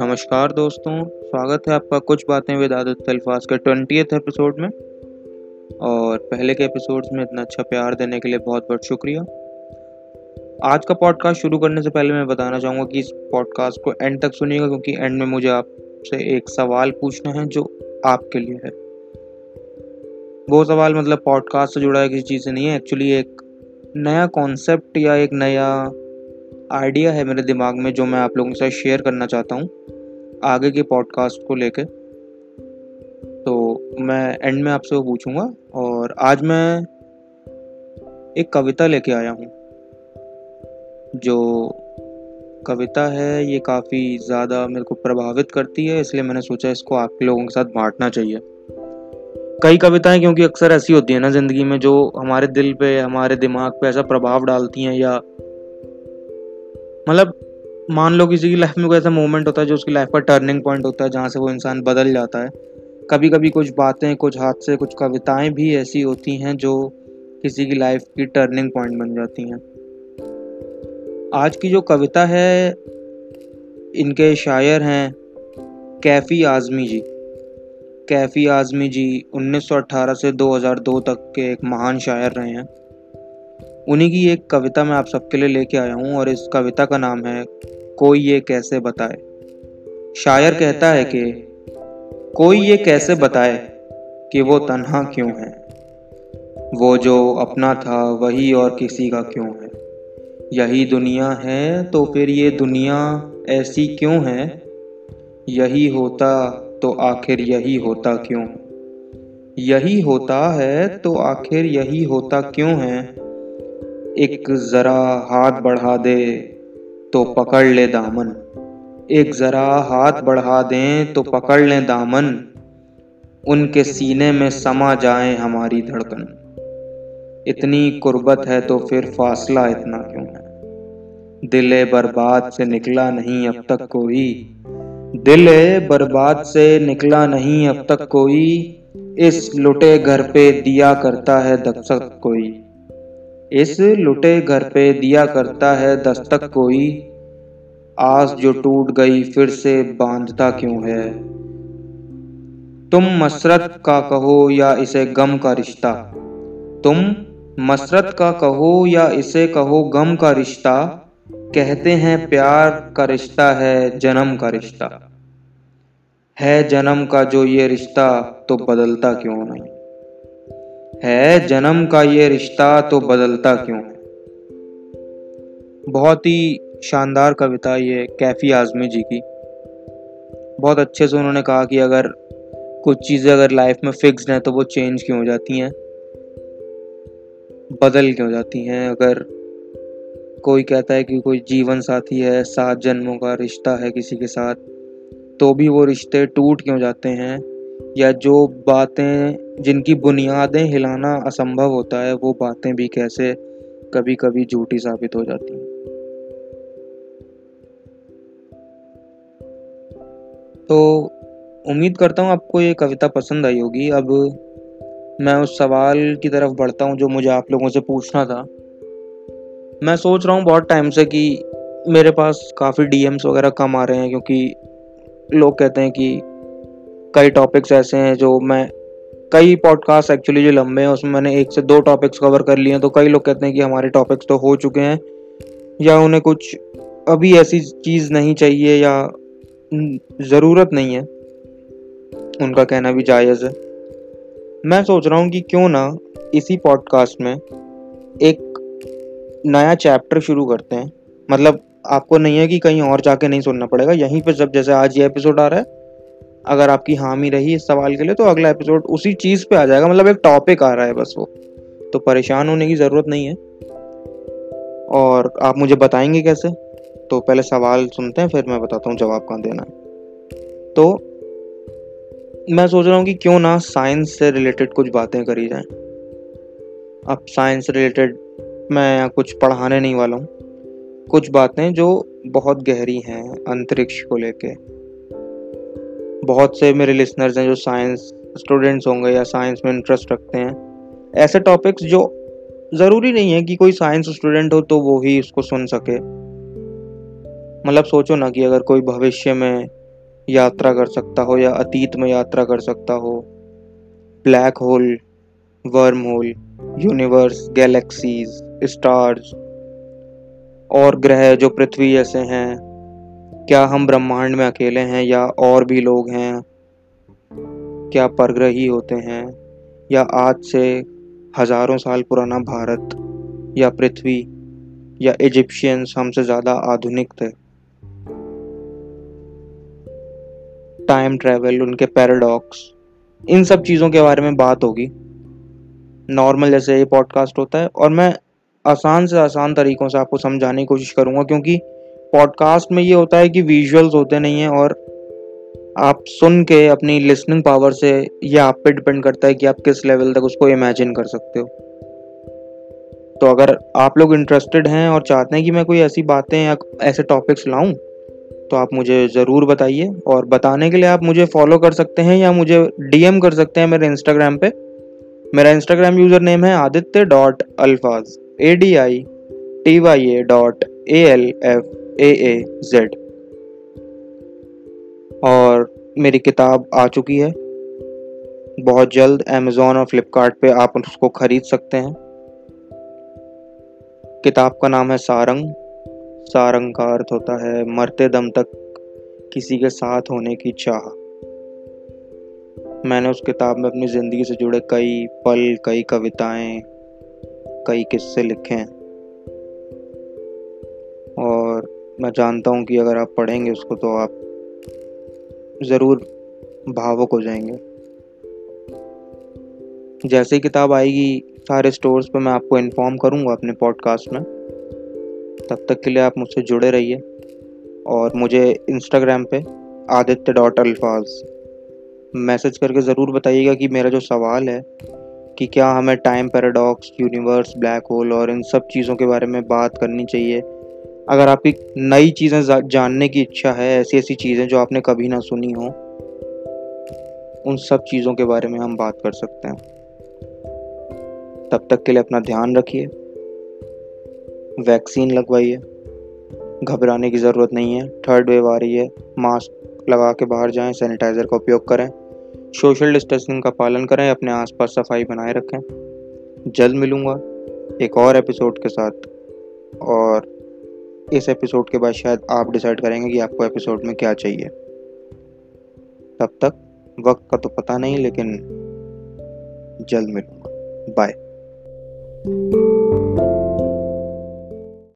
नमस्कार दोस्तों, स्वागत है आपका कुछ बातें विद अल्फाज के ट्वेंटी एपिसोड में। और पहले के एपिसोड्स में इतना अच्छा प्यार देने के लिए बहुत बहुत शुक्रिया। आज का पॉडकास्ट शुरू करने से पहले मैं बताना चाहूँगा कि इस पॉडकास्ट को एंड तक सुनिएगा, क्योंकि एंड में मुझे आपसे एक सवाल पूछना है जो आपके लिए है। वो सवाल मतलब पॉडकास्ट से जुड़ा है, किसी चीज़ से नहीं है एक्चुअली एक नया कॉन्सेप्ट या एक नया आइडिया है मेरे दिमाग में जो मैं आप लोगों के साथ शेयर करना चाहता हूँ, आगे के पॉडकास्ट को लेकर तो मैं एंड में आपसे वो पूछूँगा और आज मैं एक कविता लेके आया हूँ, जो कविता है, ये काफ़ी ज़्यादा मेरे को प्रभावित करती है, इसलिए मैंने सोचा इसको आप लोगों के साथ बांटना चाहिए। कई कविताएँ, क्योंकि अक्सर ऐसी होती है ना ज़िंदगी में, जो हमारे दिल पे, हमारे दिमाग पे ऐसा प्रभाव डालती हैं या मतलब मान लो किसी की लाइफ में कोई ऐसा मोमेंट होता है, जो उसकी लाइफ का टर्निंग पॉइंट होता है, जहाँ से वो इंसान बदल जाता है। कभी कभी कुछ बातें, कुछ हादसे, कुछ कविताएँ भी ऐसी होती हैं, जो किसी की लाइफ की टर्निंग पॉइंट बन जाती हैं। आज की जो कविता है, इनके शायर हैं कैफ़ी आज़मी जी। कैफ़ी आज़मी जी 1918 से 2002 तक के एक महान शायर रहे हैं। उन्हीं की एक कविता मैं आप सबके लिए लेके आया हूँ और इस कविता का नाम है कोई ये कैसे बताए? शायर कहता है कि कोई ये कैसे बताए कि वो तन्हा क्यों है? वो जो अपना था वही और किसी का क्यों है? यही दुनिया है तो फिर ये दुनिया ऐसी क्यों है? यही होता तो आखिर यही होता क्यों? यही होता है तो आखिर यही होता क्यों है? एक ज़रा हाथ बढ़ा दे तो पकड़ ले दामन। एक ज़रा हाथ बढ़ा दें तो पकड़ लें दामन। उनके सीने में समा जाए हमारी धड़कन। इतनी कुर्बत है तो फिर फासला इतना क्यों है? दिले बर्बाद से निकला नहीं अब तक कोई। दिल बर्बाद से निकला नहीं अब तक कोई। इस लुटे घर पे दिया करता है दस्तक कोई। इस लुटे घर पे दिया करता है दस्तक कोई। आस जो टूट गई फिर से बांधता क्यों है? तुम मसरत का कहो या इसे गम का रिश्ता? तुम मसरत का कहो या इसे कहो गम का रिश्ता? कहते हैं प्यार का रिश्ता है, जन्म का रिश्ता। है जन्म का जो ये रिश्ता तो बदलता क्यों नहीं? है जन्म का ये रिश्ता तो बदलता क्यों है बहुत ही शानदार कविता ये कैफ़ी आज़मी जी की। बहुत अच्छे से उन्होंने कहा कि अगर कुछ चीज़ें अगर लाइफ में फिक्स्ड हैं तो वो चेंज क्यों हो जाती हैं? बदल क्यों जाती हैं? अगर कोई कहता है कि कोई जीवन साथी है, सात जन्मों का रिश्ता है किसी के साथ तो भी वो रिश्ते टूट क्यों जाते हैं? या जो बातें जिनकी बुनियादें हिलाना असंभव होता है, वो बातें भी कैसे कभी कभी झूठी साबित हो जाती हैं? तो उम्मीद करता हूँ आपको ये कविता पसंद आई होगी। अब मैं उस सवाल की तरफ़ बढ़ता हूँ जो मुझे आप लोगों से पूछना था। मैं सोच रहा हूँ बहुत टाइम से कि मेरे पास काफ़ी डीएम्स वगैरह कम आ रहे हैं क्योंकि लोग कहते हैं कि कई टॉपिक्स ऐसे हैं जो मैं, कई पॉडकास्ट एक्चुअली जो लंबे हैं, उसमें मैंने एक से दो टॉपिक्स कवर कर लिए हैं तो कई लोग कहते हैं कि हमारे टॉपिक्स तो हो चुके हैं, या उन्हें कुछ अभी ऐसी चीज़ नहीं चाहिए या ज़रूरत नहीं है, उनका कहना भी जायज़ है। मैं सोच रहा हूँ कि क्यों ना इसी पॉडकास्ट में एक नया चैप्टर शुरू करते हैं मतलब आपको नहीं है कि कहीं और जाके नहीं सुनना पड़ेगा। यहीं पर जब जैसे आज ये एपिसोड आ रहा है, अगर आपकी हामी रही इस सवाल के लिए तो अगला एपिसोड उसी चीज़ पे आ जाएगा। मतलब एक टॉपिक आ रहा है बस वो। तो परेशान होने की ज़रूरत नहीं है। और आप मुझे बताएँगे कैसे? तो पहले सवाल सुनते हैं, फिर मैं बताता हूँ जवाब कहाँ देना है। तो मैं सोच रहा हूँ कि क्यों ना साइंस से रिलेटेड कुछ बातें करी जाएँ। अब साइंस रिलेटेड मैं कुछ पढ़ाने नहीं वाला हूँ। कुछ बातें जो बहुत गहरी हैं अंतरिक्ष को लेके। बहुत से मेरे लिसनर्स हैं जो साइंस स्टूडेंट्स होंगे या साइंस में इंटरेस्ट रखते हैं। ऐसे टॉपिक्स जो ज़रूरी नहीं है कि कोई साइंस स्टूडेंट हो तो वो ही उसको सुन सके। मतलब सोचो ना कि अगर कोई भविष्य में यात्रा कर सकता हो या अतीत में यात्रा कर सकता हो। Black hole wormhole universe galaxies stars और ग्रह जो पृथ्वी जैसे हैं, क्या हम ब्रह्मांड में अकेले हैं या और भी लोग हैं? क्या परग्रही होते हैं या आज से हज़ारों साल पुराना भारत या पृथ्वी या इजिप्शियंस हमसे ज़्यादा आधुनिक थे? टाइम ट्रैवल उनके पैराडॉक्स इन सब चीज़ों के बारे में बात होगी। नॉर्मल जैसे ये पॉडकास्ट होता है और मैं आसान से आसान तरीक़ों से आपको समझाने की कोशिश करूँगा, क्योंकि पॉडकास्ट में ये होता है कि विजुअल्स होते नहीं हैं और आप सुन के अपनी लिसनिंग पावर से ये आप पे डिपेंड करता है कि आप किस लेवल तक उसको इमेजिन कर सकते हो। तो अगर आप लोग इंटरेस्टेड हैं और चाहते हैं कि मैं कोई ऐसी बातें या ऐसे टॉपिक्स लाऊं तो आप मुझे ज़रूर बताइए और बताने के लिए आप मुझे फॉलो कर सकते हैं या मुझे डीएम कर सकते हैं मेरे इंस्टाग्राम पे। मेरा इंस्टाग्राम यूज़र नेम है Aditya dot Alfaaz A D I T Y A dot A L F A A Z और मेरी किताब आ चुकी है। बहुत जल्द अमेज़ोन और फ्लिपकार्ट पे आप उसको ख़रीद सकते हैं। किताब का नाम है सारंग। सारंग का अर्थ होता है मरते दम तक किसी के साथ होने की चाह। मैंने उस किताब में अपनी ज़िंदगी से जुड़े कई पल, कई कविताएँ कई किस्से लिखे हैं। और मैं जानता हूँ कि अगर आप पढ़ेंगे उसको तो आप ज़रूर भावुक हो जाएँगे। जैसे ही किताब आएगी, सारे स्टोर्स पर मैं आपको इन्फॉर्म करूँगा अपने पॉडकास्ट में। तब तक के लिए आप मुझसे जुड़े रहिए। और मुझे इंस्टाग्राम पे आदित्य डॉट अल्फाज मैसेज करके ज़रूर बताइएगा कि मेरा जो सवाल है कि क्या हमें time paradox universe black hole और इन सब चीज़ों के बारे में बात करनी चाहिए? अगर आपकी नई चीज़ें जानने की इच्छा है, ऐसी ऐसी चीज़ें जो आपने कभी ना सुनी हो, उन सब चीज़ों के बारे में हम बात कर सकते हैं। तब तक के लिए अपना ध्यान रखिए। वैक्सीन लगवाइए। घबराने की ज़रूरत नहीं है। थर्ड वेव आ रही है। मास्क लगा के बाहर जाएँ सैनिटाइज़र का उपयोग करें। सोशल डिस्टेंसिंग का पालन करें, अपने आसपास सफ़ाई बनाए रखें। जल्द मिलूँगा एक और एपिसोड के साथ। और इस एपिसोड के बाद शायद आप डिसाइड करेंगे कि आपको एपिसोड में क्या चाहिए। तब तक वक्त का तो पता नहीं, लेकिन जल्द मिलूँगा। बाय।